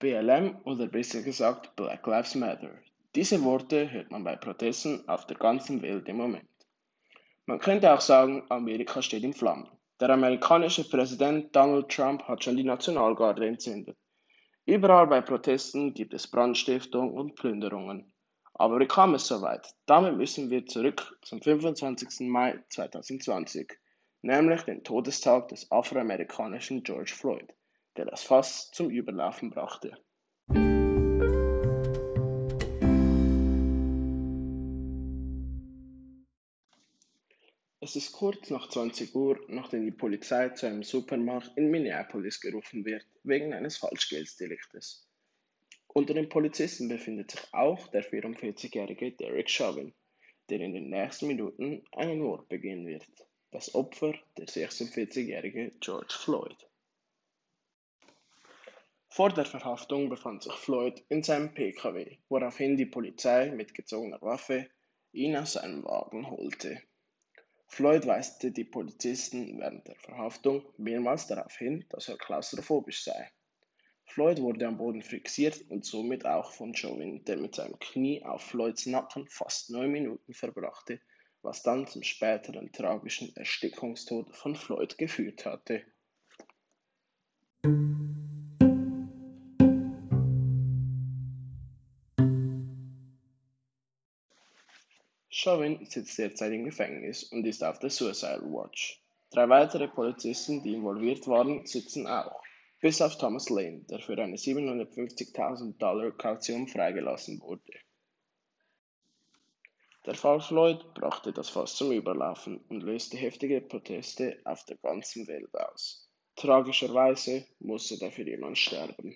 BLM oder besser gesagt Black Lives Matter. Diese Worte hört man bei Protesten auf der ganzen Welt im Moment. Man könnte auch sagen, Amerika steht in Flammen. Der amerikanische Präsident Donald Trump hat schon die Nationalgarde entzündet. Überall bei Protesten gibt es Brandstiftung und Plünderungen. Aber wie kam es so weit? Damit müssen wir zurück zum 25. Mai 2020, nämlich den Todestag des afroamerikanischen George Floyd, der das Fass zum Überlaufen brachte. Es ist kurz nach 20 Uhr, nachdem die Polizei zu einem Supermarkt in Minneapolis gerufen wird, wegen eines Falschgeldsdeliktes. Unter den Polizisten befindet sich auch der 44-jährige Derek Chauvin, der in den nächsten Minuten einen Mord begehen wird. Das Opfer, der 46-jährige George Floyd. Vor der Verhaftung befand sich Floyd in seinem PKW, woraufhin die Polizei mit gezogener Waffe ihn aus seinem Wagen holte. Floyd weiste die Polizisten während der Verhaftung mehrmals darauf hin, dass er klaustrophobisch sei. Floyd wurde am Boden fixiert und somit auch von Chauvin, der mit seinem Knie auf Floyds Nacken fast neun Minuten verbrachte, was dann zum späteren tragischen Erstickungstod von Floyd geführt hatte. Chauvin sitzt derzeit im Gefängnis und ist auf der Suicide Watch. Drei weitere Polizisten, die involviert waren, sitzen auch, bis auf Thomas Lane, der für eine 750.000 Dollar Kaution freigelassen wurde. Der Fall Floyd brachte das Fass zum Überlaufen und löste heftige Proteste auf der ganzen Welt aus. Tragischerweise musste dafür jemand sterben.